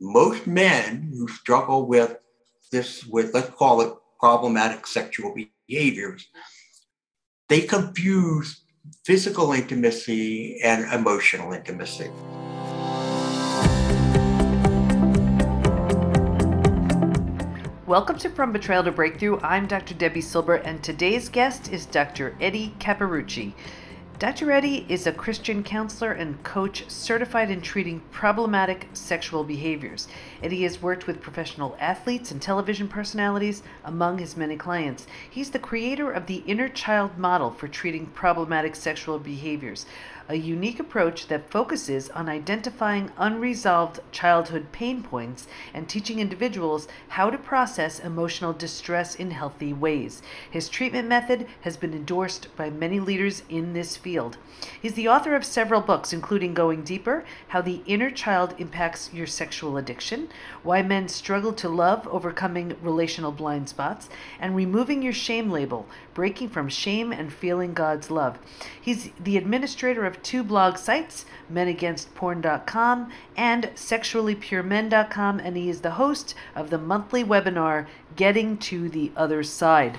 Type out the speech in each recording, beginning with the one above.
most men who struggle with this, with let's call it problematic sexual behaviors, they confuse physical intimacy and emotional intimacy. Welcome to From Betrayal to Breakthrough. I'm Dr. Debi Silber, and today's guest is Dr. Eddie Capparucci. Dr. Is a Christian counselor and coach certified in treating problematic sexual behaviors. and he has worked with professional athletes and television personalities among his many clients. He's the creator of the Inner Child model for treating problematic sexual behaviors a unique approach that focuses on identifying unresolved childhood pain points and teaching individuals how to process emotional distress in healthy ways. His treatment method has been endorsed by many leaders in this field. He's the author of several books, including Going Deeper How the Inner Child Impacts Your Sexual Addiction, Why Men Struggle to Love, Overcoming Relational Blind Spots, and Removing Your Shame Label Breaking from Shame and Feeling God's Love. He's the administrator of two blog sites, menagainstporn.com and sexuallypuremen.com, and he is the host of the monthly webinar, Getting to the Other Side.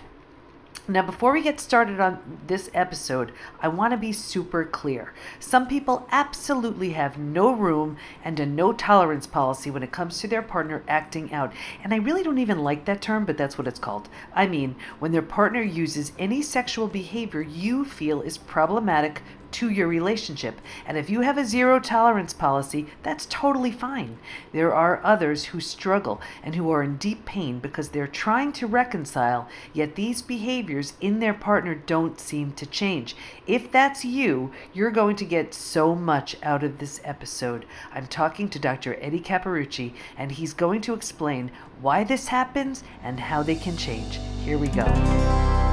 Now, before we get started on this episode, I want to be super clear. Some people absolutely have no room and a no tolerance policy when it comes to their partner acting out. And I really don't even like that term, but that's what it's called. I mean, when their partner uses any sexual behavior you feel is problematic to your relationship. And if you have a zero tolerance policy, that's totally fine. There are others who struggle and who are in deep pain because they're trying to reconcile, yet these behaviors in their partner don't seem to change. If that's you, you're going to get so much out of this episode. I'm talking to Dr. Eddie Capparucci, and he's going to explain why this happens and how they can change. Here we go.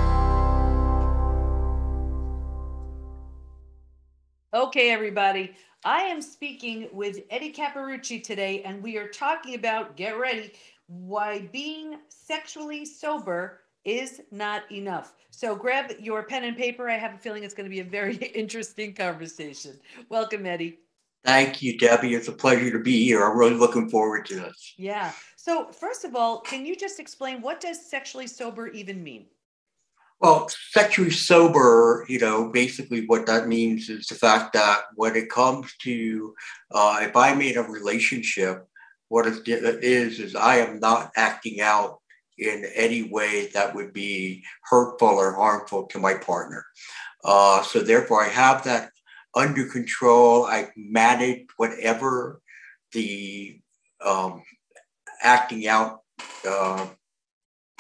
Okay, everybody. I am speaking with Eddie Capparucci today, and we are talking about get ready why being sexually sober is not enough. So grab your pen and paper. I have a feeling it's going to be a very interesting conversation. Welcome, Eddie. Thank you, Debi. It's a pleasure to be here. I'm really looking forward to this. Yeah. So, first of all, can you just explain what does sexually sober even mean? Well, sexually sober, you know, basically what that means is the fact that when it comes to uh, if I'm in a relationship, what it is is I am not acting out in any way that would be hurtful or harmful to my partner. Uh, so therefore, I have that under control. I manage whatever the um, acting out uh,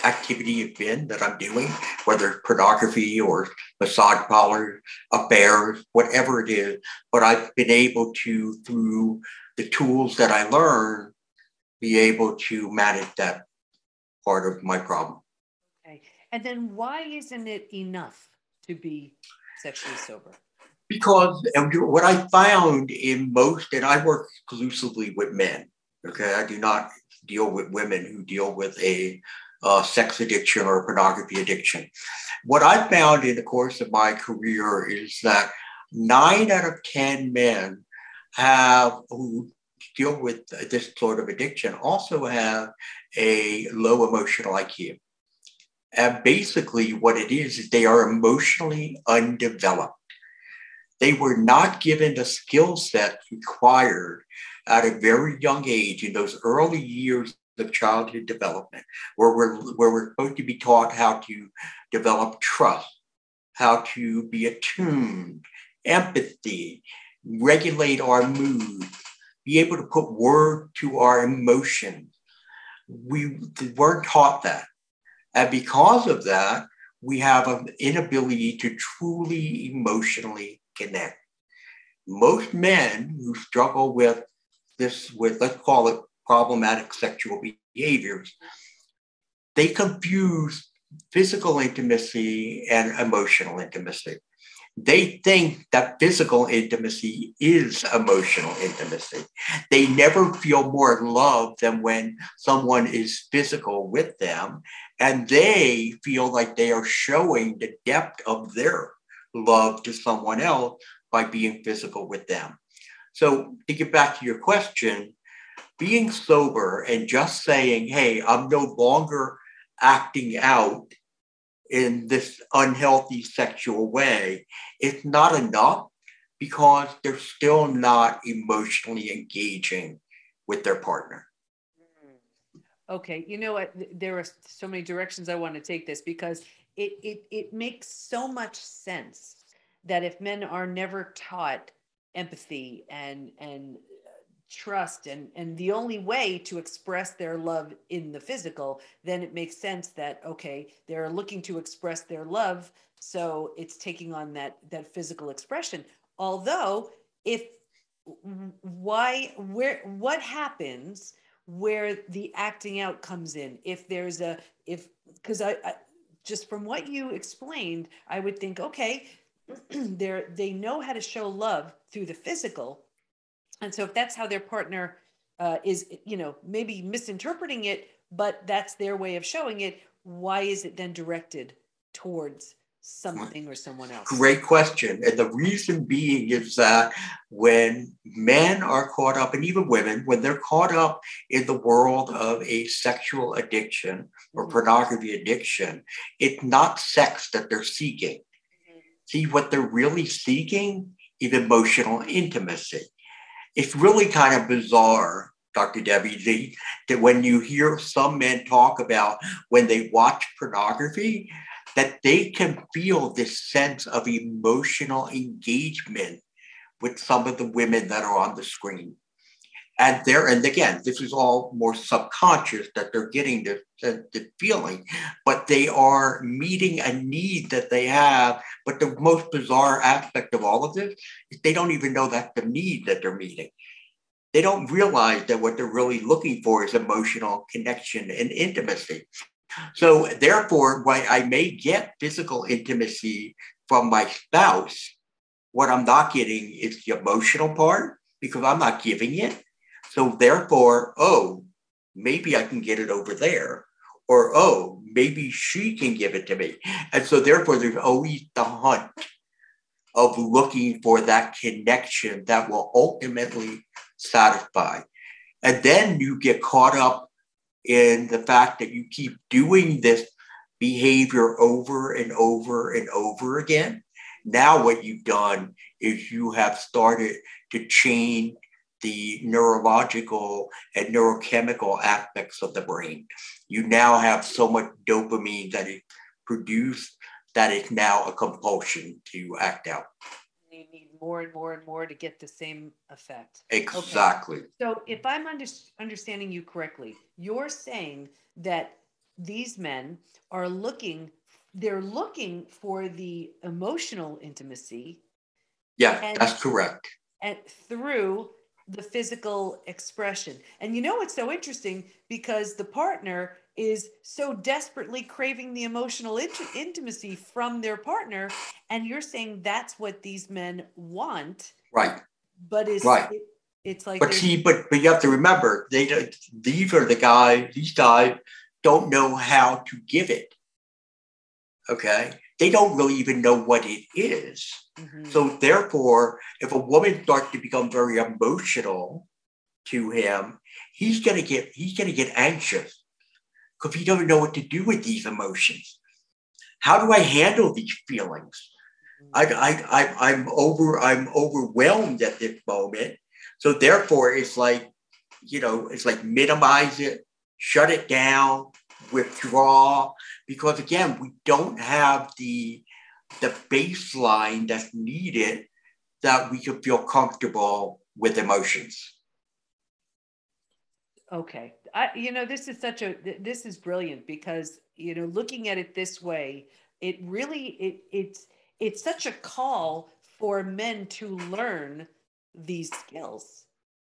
activity has been that I'm doing, whether it's pornography or massage parlor, affairs, whatever it is. But I've been able to, through the tools that I learn, be able to manage that part of my problem. Okay. And then why isn't it enough to be sexually sober? Because what I found in most, and I work exclusively with men, okay, I do not deal with women who deal with a uh, sex addiction or pornography addiction. What I found in the course of my career is that nine out of 10 men have who deal with this sort of addiction also have a low emotional IQ. And basically, what it is, is they are emotionally undeveloped. They were not given the skill set required at a very young age in those early years of childhood development, where we're where we're supposed to be taught how to develop trust, how to be attuned, empathy, regulate our mood, be able to put word to our emotions. We weren't taught that. And because of that, we have an inability to truly emotionally connect. Most men who struggle with this, with let's call it problematic sexual behaviors, they confuse physical intimacy and emotional intimacy. They think that physical intimacy is emotional intimacy. They never feel more love than when someone is physical with them, and they feel like they are showing the depth of their love to someone else by being physical with them. So, to get back to your question, being sober and just saying, hey, I'm no longer acting out in this unhealthy sexual way, it's not enough because they're still not emotionally engaging with their partner. Okay, you know what? There are so many directions I want to take this because it it it makes so much sense that if men are never taught empathy and and trust and and the only way to express their love in the physical then it makes sense that okay they're looking to express their love so it's taking on that that physical expression. Although if why where what happens where the acting out comes in? If there's a if because I, I just from what you explained i would think okay they're they know how to show love through the physical and so if that's how their partner uh, is, you know, maybe misinterpreting it, but that's their way of showing it, why is it then directed towards something or someone else? Great question. And the reason being is that when men are caught up, and even women, when they're caught up in the world of a sexual addiction or mm-hmm. pornography addiction, it's not sex that they're seeking. Mm-hmm. See, what they're really seeking is emotional intimacy it's really kind of bizarre, Dr. Debi, the, that when you hear some men talk about when they watch pornography, that they can feel this sense of emotional engagement with some of the women that are on the screen. And there, and again, this is all more subconscious that they're getting the, the, feeling, but they are meeting a need that they have. But the most bizarre aspect of all of this is they don't even know that's the need that they're meeting. They don't realize that what they're really looking for is emotional connection and intimacy. So, therefore, while I may get physical intimacy from my spouse, what I'm not getting is the emotional part because I'm not giving it. So therefore, oh, maybe I can get it over there. Or, oh, maybe she can give it to me. And so therefore, there's always the hunt of looking for that connection that will ultimately satisfy. And then you get caught up in the fact that you keep doing this behavior over and over and over again. Now, what you've done is you have started to change the neurological and neurochemical aspects of the brain. You now have so much dopamine that is produced that it's now a compulsion to act out. You need more and more and more to get the same effect. Exactly. Okay. So, if I'm under, understanding you correctly, you're saying that these men are looking, they're looking for the emotional intimacy. Yeah, and, that's correct. And through the physical expression. And you know, it's so interesting because the partner is so desperately craving the emotional int- intimacy from their partner. And you're saying that's what these men want. Right. But is right. It, it's like, but see, but but you have to remember, they these are the guys. These guys don't know how to give it. Okay, they don't really even know what it is. Mm-hmm. So therefore, if a woman starts to become very emotional to him, he's gonna get he's gonna get anxious because he doesn't know what to do with these emotions. How do I handle these feelings? Mm-hmm. I, I, I, I'm over I'm overwhelmed at this moment. So therefore, it's like, you know, it's like minimize it, shut it down, withdraw, because again, we don't have the the baseline that's needed that we can feel comfortable with emotions. Okay. I, you know, this is such a, this is brilliant because, you know, looking at it this way, it really, it, it's, it's such a call for men to learn these skills.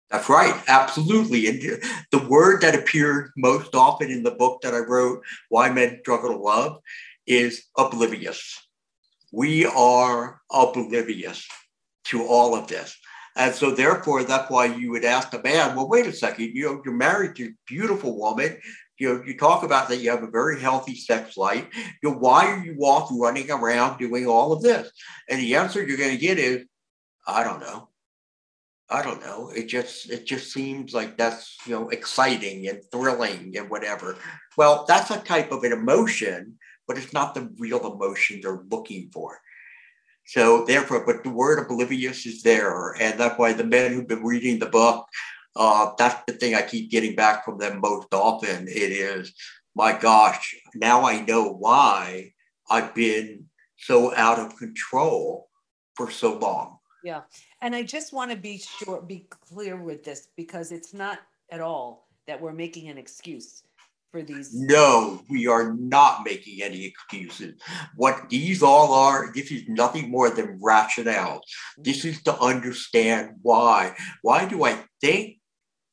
That's right, absolutely. And the word that appeared most often in the book that I wrote, Why Men Struggle to Love, is oblivious we are oblivious to all of this. And so therefore, that's why you would ask the man, well, wait a second, you know, you're married to a beautiful woman. You know, you talk about that you have a very healthy sex life. You know, why are you off running around doing all of this? And the answer you're going to get is, I don't know. I don't know. It just it just seems like that's you know exciting and thrilling and whatever. Well, that's a type of an emotion, but it's not the real emotion they're looking for. So therefore, but the word oblivious is there, and that's why the men who've been reading the book, uh, that's the thing I keep getting back from them most often. It is, my gosh, now I know why I've been so out of control for so long. Yeah. And I just want to be sure, be clear with this because it's not at all that we're making an excuse for these. No, we are not making any excuses. What these all are, this is nothing more than rationale. This is to understand why. Why do I think,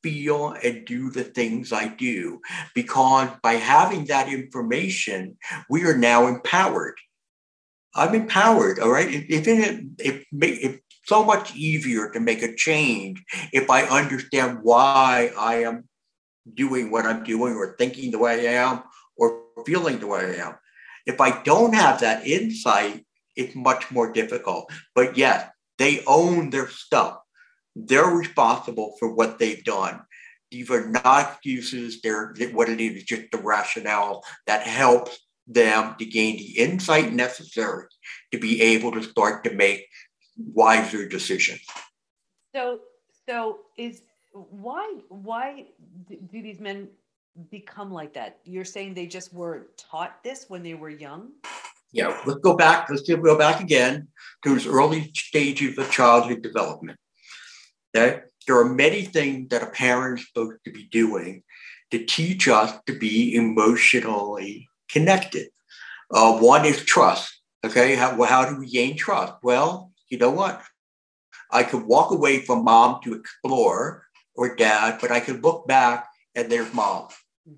feel, and do the things I do? Because by having that information, we are now empowered. I'm empowered, all right? If, if, it, if, if so much easier to make a change if I understand why I am doing what I'm doing or thinking the way I am or feeling the way I am. If I don't have that insight, it's much more difficult. But yes, they own their stuff. They're responsible for what they've done. These are not excuses. They're what it is, just the rationale that helps them to gain the insight necessary to be able to start to make wiser decisions. So, so is why why do these men become like that? You're saying they just were taught this when they were young. Yeah, let's go back. Let's go back again to those early stages of childhood development. Okay, there are many things that a parent is supposed to be doing to teach us to be emotionally connected. Uh, one is trust. Okay, how, how do we gain trust? Well, you know what? I could walk away from mom to explore or dad, but I could look back and there's mom.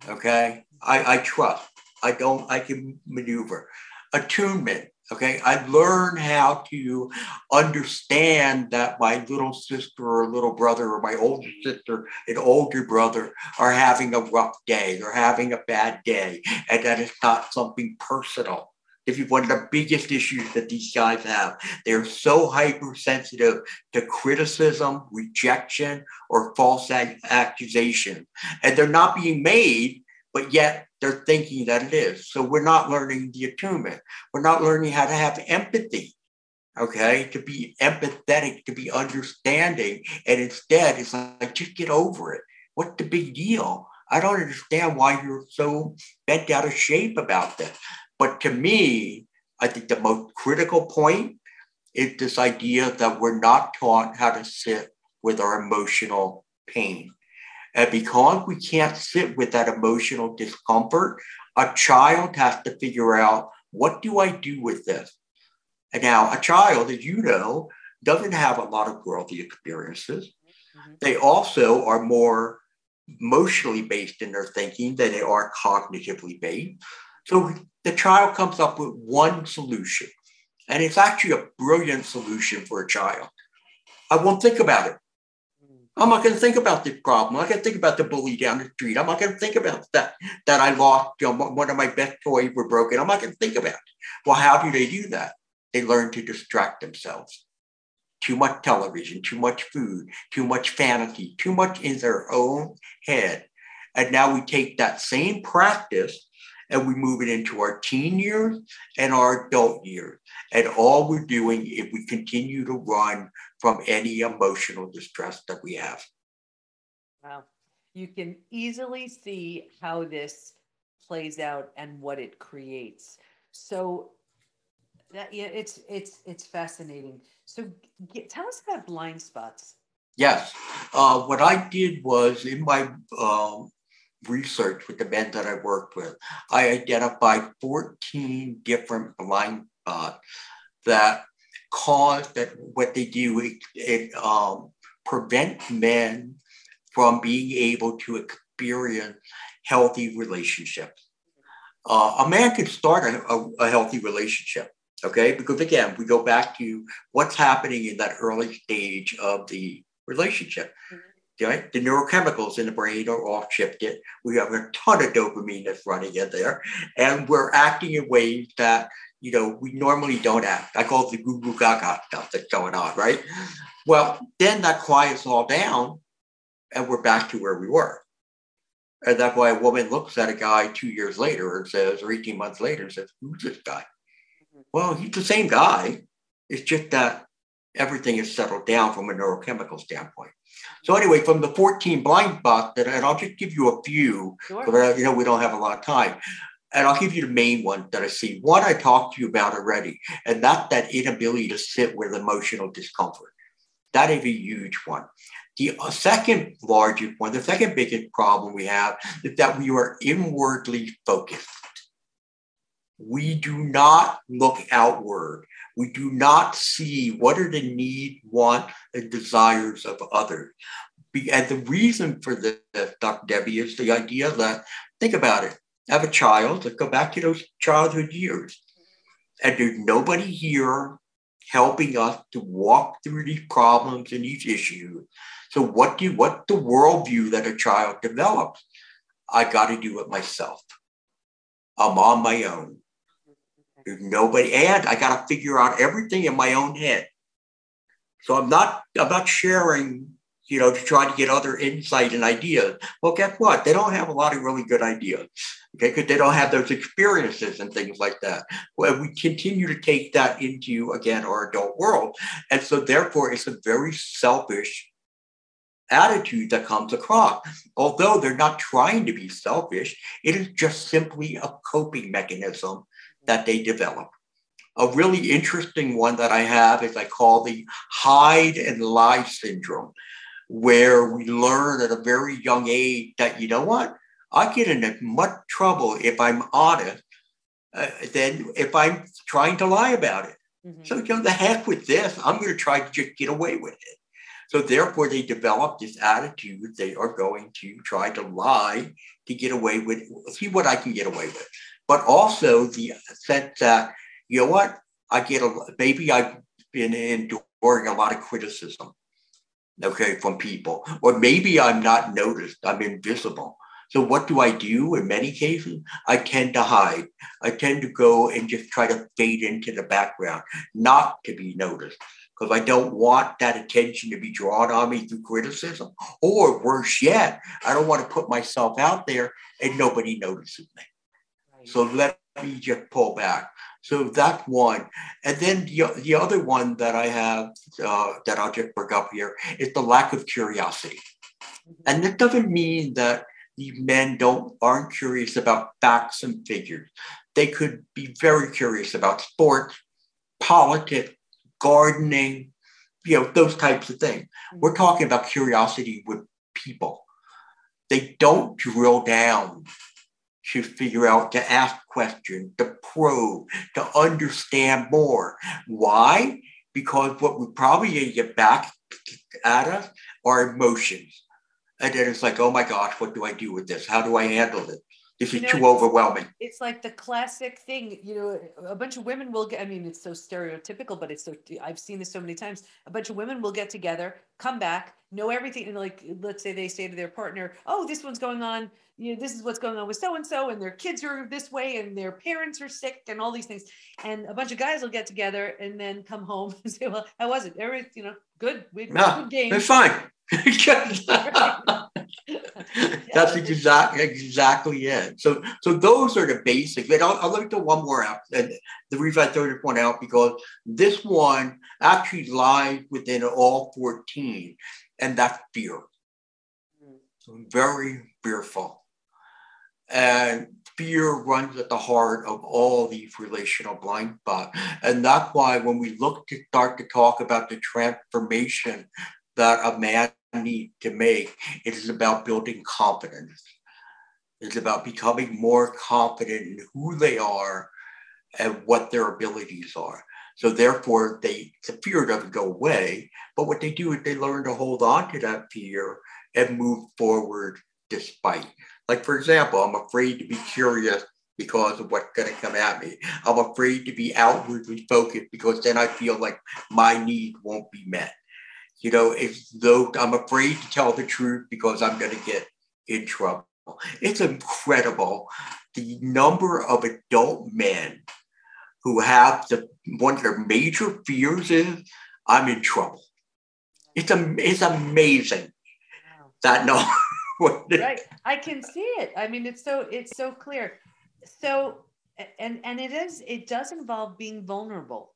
Okay, I, I trust. I don't. I can maneuver. Attunement. Okay, I learn how to understand that my little sister or little brother or my older sister and older brother are having a rough day, or having a bad day, and that it's not something personal. If you one of the biggest issues that these guys have, they're so hypersensitive to criticism, rejection, or false accusation, and they're not being made but yet they're thinking that it is. So we're not learning the attunement. We're not learning how to have empathy, okay, to be empathetic, to be understanding. And instead, it's like, just get over it. What's the big deal? I don't understand why you're so bent out of shape about this. But to me, I think the most critical point is this idea that we're not taught how to sit with our emotional pain. And because we can't sit with that emotional discomfort, a child has to figure out what do I do with this? And now, a child, as you know, doesn't have a lot of worldly experiences. Mm-hmm. They also are more emotionally based in their thinking than they are cognitively based. So the child comes up with one solution, and it's actually a brilliant solution for a child. I won't think about it. I'm not going to think about this problem. I'm not going to think about the bully down the street. I'm not going to think about that that I lost. You know, one of my best toys were broken. I'm not going to think about it. Well, how do they do that? They learn to distract themselves. Too much television, too much food, too much fantasy, too much in their own head. And now we take that same practice and we move it into our teen years and our adult years. And all we're doing is we continue to run from any emotional distress that we have. Wow. You can easily see how this plays out and what it creates. So that yeah, it's it's it's fascinating. So get, tell us about blind spots. Yes, uh, what I did was in my um, research with the men that I worked with, I identified 14 different blind spots that cause that what they do it, it um, prevent men from being able to experience healthy relationships. Uh, a man can start a, a, a, healthy relationship, okay? Because again, we go back to what's happening in that early stage of the relationship. Mm-hmm. Okay? The neurochemicals in the brain are all shifted. We have a ton of dopamine that's running in there, and we're acting in ways that you know, we normally don't act. I call it the goo goo gaga stuff that's going on, right? Well, then that quiets all down and we're back to where we were. And that's why a woman looks at a guy two years later and says, or 18 months later, and says, Who's this guy? Mm-hmm. Well, he's the same guy. It's just that everything is settled down from a neurochemical standpoint. So anyway, from the 14 blind spots, and I'll just give you a few, sure. but you know we don't have a lot of time. And I'll give you the main one that I see. One I talked to you about already, and that's that inability to sit with emotional discomfort. That is a huge one. The uh, second largest one, the second biggest problem we have is that we are inwardly focused. We do not look outward. We do not see what are the need, want, and desires of others. And the reason for this, Dr. Debi, is the idea that, think about it, have a child, let's go back to those childhood years. And there's nobody here helping us to walk through these problems and these issues. So what do what the worldview that a child develops? I got to do it myself. I'm on my own. Nobody, and I got to figure out everything in my own head. So I'm not I'm not sharing, you know, to try to get other insight and ideas. Well, guess what? They don't have a lot of really good ideas, okay? Because they don't have those experiences and things like that. Well, we continue to take that into again our adult world, and so therefore it's a very selfish attitude that comes across. Although they're not trying to be selfish, it is just simply a coping mechanism that they develop. A really interesting one that I have is I call the hide and lie syndrome, where we learn at a very young age that, you know what, I get in much trouble if I'm honest uh, than if I'm trying to lie about it. Mm-hmm. So, you know, the heck with this, I'm going to try to just get away with it. So therefore, they develop this attitude. They are going to try to lie to get away with, see what I can get away with but also the sense that, you know what, I get a, maybe I've been enduring a lot of criticism, okay, from people, or maybe I'm not noticed, I'm invisible. So what do I do in many cases? I tend to hide. I tend to go and just try to fade into the background, not to be noticed because I don't want that attention to be drawn on me through criticism. Or worse yet, I don't want to put myself out there and nobody notices me. So let me just pull back. So that one. And then the, the other one that I have uh, that I'll just bring up here is the lack of curiosity. And it doesn't mean that the men don't aren't curious about facts and figures. They could be very curious about sports, politics, gardening, you know, those types of things. We're talking about curiosity with people. They don't drill down to figure out, to ask questions, to probe, to understand more. Why? Because what we probably get back at us are emotions. And then it's like, oh my gosh, what do I do with this? How do I handle it? This is you know, too overwhelming. It's like the classic thing, you know, a bunch of women will get, I mean, it's so stereotypical, but it's so, I've seen this so many times. A bunch of women will get together, come back, know everything. And like, let's say they say to their partner, oh, this one's going on, you know, this is what's going on with so and so, and their kids are this way, and their parents are sick, and all these things. And a bunch of guys will get together and then come home and say, well, how was it? Every, you know, good. We had no, good game. It's fine. That's exactly exactly it. So so those are the basics. And I'll, I'll look to one more out. And the reason I throw this one out because this one actually lies within all 14, and that's fear. Hmm. So very fearful. And fear runs at the heart of all these relational blind spots. And that's why when we look to start to talk about the transformation that a man needs to make, it is about building confidence. It's about becoming more confident in who they are and what their abilities are. So therefore, they the fear doesn't go away, but what they do is they learn to hold on to that fear and move forward despite. Like for example, I'm afraid to be curious because of what's going to come at me. I'm afraid to be outwardly focused because then I feel like my need won't be met. You know, it's though I'm afraid to tell the truth because I'm going to get in trouble. It's incredible the number of adult men who have the one of their major fears is I'm in trouble. It's a, it's amazing wow. that no. right, I can see it. I mean, it's so it's so clear. So, and and it is it does involve being vulnerable.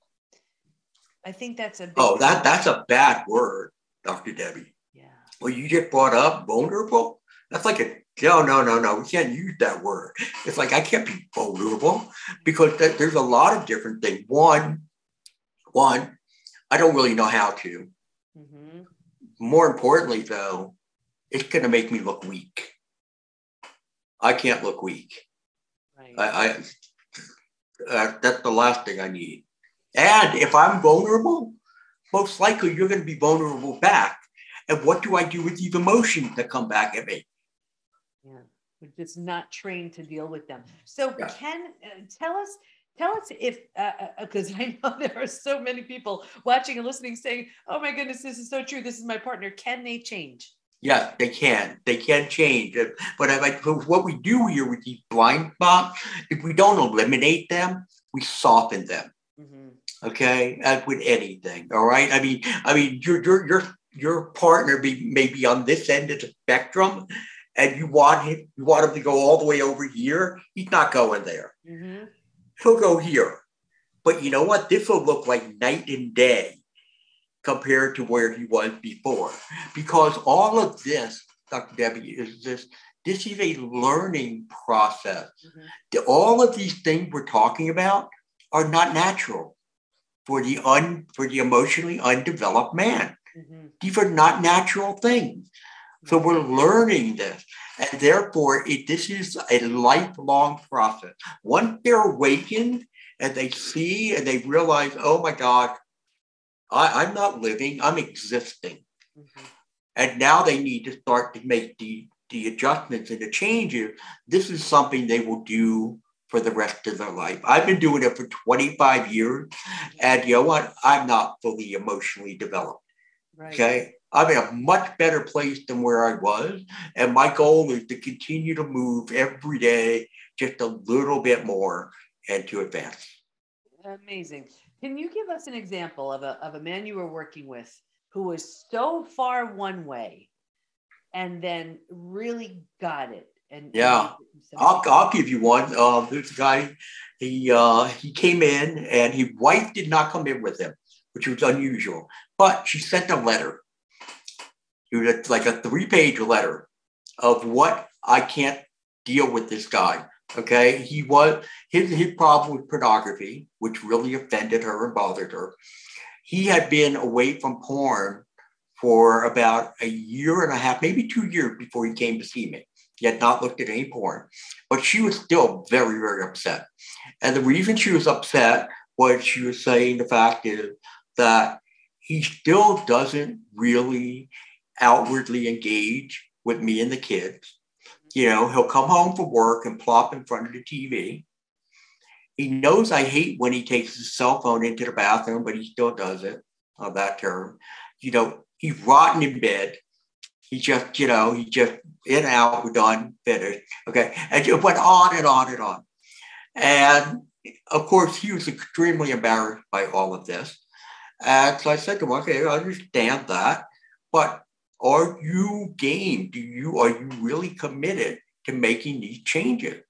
I think that's a oh that that's a bad word, Dr. Debi. Yeah. Well, you get brought up vulnerable. That's like a no, no, no, no. We can't use that word. It's like I can't be vulnerable because th- there's a lot of different things. One, one, I don't really know how to. Mm-hmm. More importantly, though, it's going to make me look weak. I can't look weak. Right. I, I uh, that's the last thing I need. And if I'm vulnerable, most likely you're going to be vulnerable back. And what do I do with these emotions that come back at me? Yeah, we're just not trained to deal with them. So, yeah. Ken, uh, tell us Tell us if, because uh, uh I know there are so many people watching and listening saying, oh my goodness, this is so true. This is my partner. Can they change? Yeah, they can. They can change. But I, like what we do here with these blind spots, if we don't eliminate them, we soften them. Mm-hmm. Okay, as with anything. All right. I mean, I mean, your your your your partner be maybe on this end of the spectrum, and you want him you want him to go all the way over here. He's not going there. Mm-hmm he'll go here. But you know what? This will look like night and day compared to where he was before. Because all of this, Dr. Debi, is this this is a learning process. Mm-hmm. All of these things we're talking about are not natural for the un for the emotionally undeveloped man. Mm-hmm. These are not natural things. So we're learning this. And therefore, it, this is a lifelong process. Once they're awakened and they see and they realize, oh my God, I, am not living, I'm existing. Mm-hmm. And now they need to start to make the, the adjustments and the changes. This is something they will do for the rest of their life. I've been doing it for 25 years. And you know what? I'm not fully emotionally developed. Right. Okay. I'm in a much better place than where I was. And my goal is to continue to move every day just a little bit more and to advance. Amazing. Can you give us an example of a, of a man you were working with who was so far one way and then really got it? And yeah, I'll, I'll give you one. Uh, this guy, he uh, he came in and his wife did not come in with him, which was unusual. But she sent a letter it was like a three page letter of what I can't deal with this guy. Okay. He was, his, his problem with pornography, which really offended her and bothered her. He had been away from porn for about a year and a half, maybe two years before he came to see me. He had not looked at any porn, but she was still very, very upset. And the reason she was upset was she was saying the fact is that he still doesn't really outwardly engage with me and the kids. You know, he'll come home from work and plop in front of the TV. He knows I hate when he takes his cell phone into the bathroom, but he still does it of that term. You know, he's rotten in bed. He just, you know, he just in out, we're done, finished. Okay. And it went on and on and on. And of course, he was extremely embarrassed by all of this. And so I said to him, okay, I understand that. But are you game? Do you are you really committed to making these changes?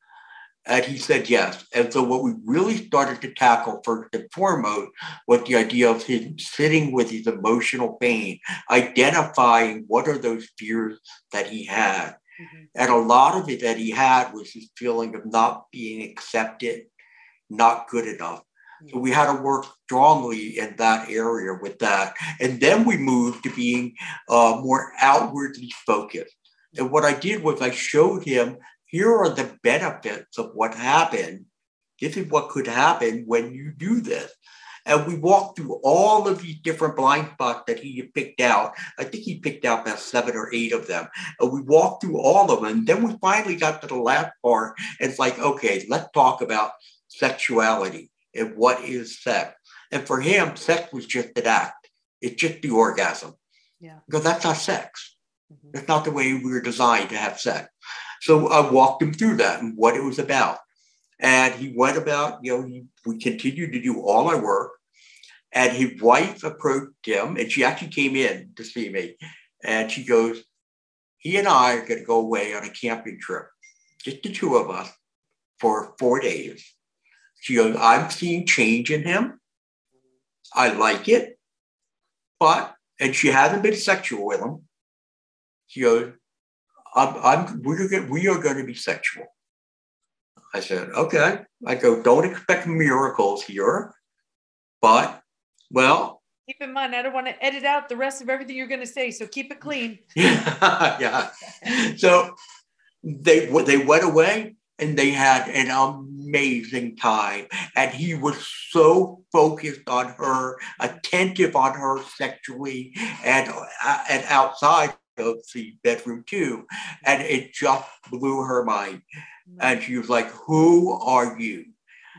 And he said yes. And so what we really started to tackle first and foremost was the idea of him sitting with his emotional pain, identifying what are those fears that he had. Mm-hmm. And a lot of it that he had was his feeling of not being accepted, not good enough. So we had to work strongly in that area with that. And then we moved to being uh, more outwardly focused. And what I did was I showed him here are the benefits of what happened. This is what could happen when you do this. And we walked through all of these different blind spots that he had picked out. I think he picked out about seven or eight of them. And we walked through all of them. And then we finally got to the last part. And it's like, okay, let's talk about sexuality and what is sex. And for him, sex was just an act. It's just the orgasm. Yeah. Because that's not sex. Mm-hmm. That's not the way we were designed to have sex. So I walked him through that and what it was about. And he went about, you know, he, we continued to do all our work. And his wife approached him, and she actually came in to see me. And she goes, He and I are going to go away on a camping trip, just the two of us, for four days. She goes, I'm seeing change in him. I like it. But, and she hasn't been sexual with him. She goes, I'm, I'm, we're going, we are going to be sexual. I said, okay. I go, don't expect miracles here, but well. Keep in mind, I don't want to edit out the rest of everything you're going to say, so keep it clean. yeah. So they they went away and they had an amazing time, and he was so focused on her, attentive on her sexually, and uh, and outside of the bedroom too, and it just blew her mind. And she was like, Who are you?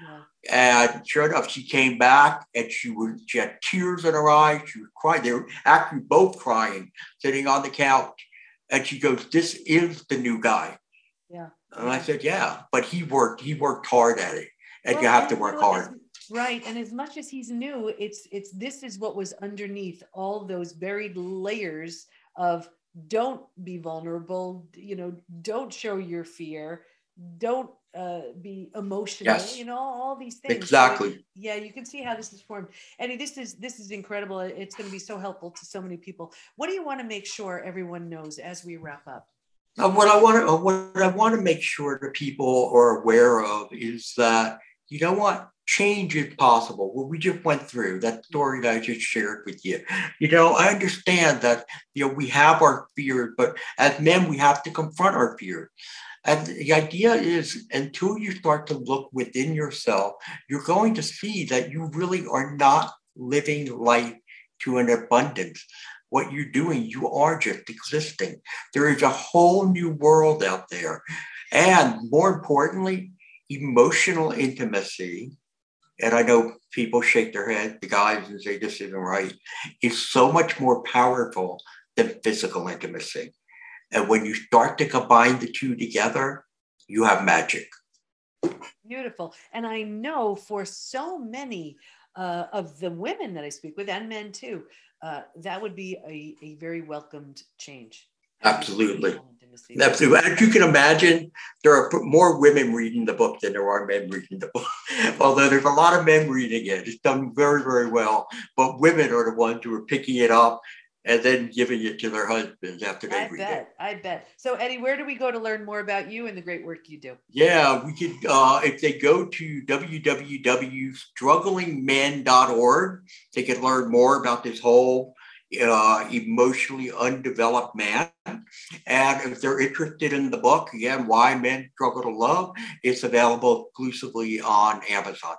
Yeah. And sure enough, she came back and she was she had tears in her eyes. She was crying. They were actually both crying, sitting on the couch. And she goes, This is the new guy. Yeah. And I said, Yeah, but he worked, he worked hard at it. And well, you have to work hard. Right. And as much as he's new, it's it's this is what was underneath all those buried layers of don't be vulnerable, you know, don't show your fear don't uh, be emotional yes. you know all these things exactly so, yeah you can see how this is formed and this is this is incredible it's going to be so helpful to so many people what do you want to make sure everyone knows as we wrap up uh, what i want to uh, what i want to make sure that people are aware of is that you know what change is possible. What we just went through that story that i just shared with you. You know i understand that you know we have our fears but as men we have to confront our fears. And the idea is until you start to look within yourself, you're going to see that you really are not living life to an abundance. What you're doing, you are just existing. There is a whole new world out there. And more importantly, emotional intimacy. And I know people shake their head, the guys, and say this isn't right, is so much more powerful than physical intimacy. And when you start to combine the two together, you have magic. Beautiful. And I know for so many uh, of the women that I speak with and men too, uh, that would be a, a very welcomed change. Absolutely. Absolutely. As you can imagine, there are more women reading the book than there are men reading the book. Although there's a lot of men reading it, it's done very, very well. But women are the ones who are picking it up and then giving it to their husbands after they I read bet, it. I bet. So Eddie, where do we go to learn more about you and the great work you do? Yeah, we could uh, if they go to www.strugglingmen.org, they could learn more about this whole uh, emotionally undeveloped man. And if they're interested in the book, again, Why Men Struggle to Love, it's available exclusively on Amazon.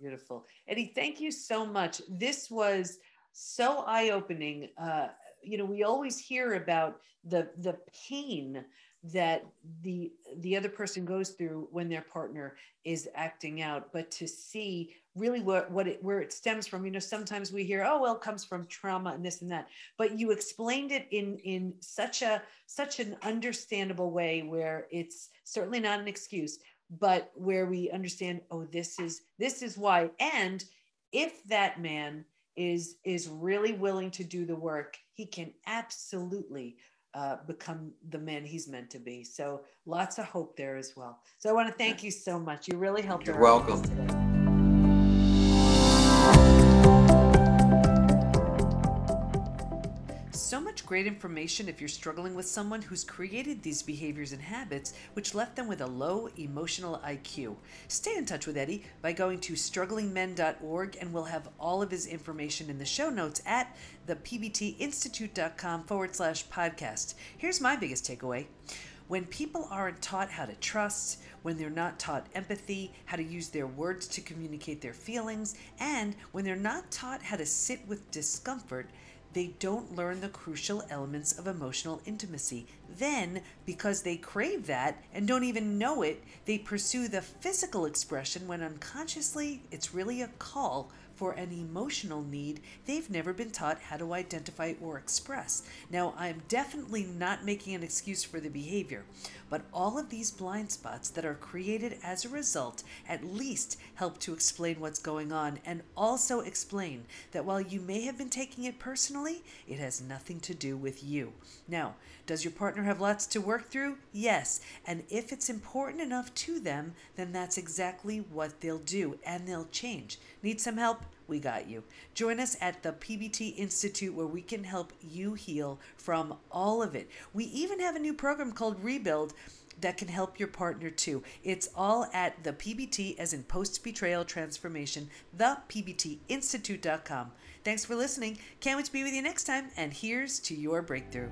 Beautiful. Eddie, thank you so much. This was so eye opening. Uh, you know, we always hear about the the pain that the the other person goes through when their partner is acting out but to see really what what it where it stems from you know sometimes we hear oh well it comes from trauma and this and that but you explained it in in such a such an understandable way where it's certainly not an excuse but where we understand oh this is this is why and if that man is is really willing to do the work, he can absolutely uh, become the man he's meant to be. So lots of hope there as well. So I want to thank you so much. You really helped. You're welcome. So much great information if you're struggling with someone who's created these behaviors and habits which left them with a low emotional IQ. Stay in touch with Eddie by going to strugglingmen.org and we'll have all of his information in the show notes at thepbtinstitute.com forward slash podcast. Here's my biggest takeaway. When people aren't taught how to trust, when they're not taught empathy, how to use their words to communicate their feelings, and when they're not taught how to sit with discomfort, they don't learn the crucial elements of emotional intimacy. Then, because they crave that and don't even know it, they pursue the physical expression when unconsciously it's really a call for an emotional need they've never been taught how to identify or express. Now, I'm definitely not making an excuse for the behavior, but all of these blind spots that are created as a result at least help to explain what's going on and also explain that while you may have been taking it personally, it has nothing to do with you. Now, does your partner have lots to work through? Yes. And if it's important enough to them, then that's exactly what they'll do and they'll change. Need some help? We got you. Join us at the PBT Institute where we can help you heal from all of it. We even have a new program called Rebuild that can help your partner too. It's all at the PBT, as in post betrayal transformation, the PBTinstitute.com. Thanks for listening. Can't wait to be with you next time, and here's to your breakthrough.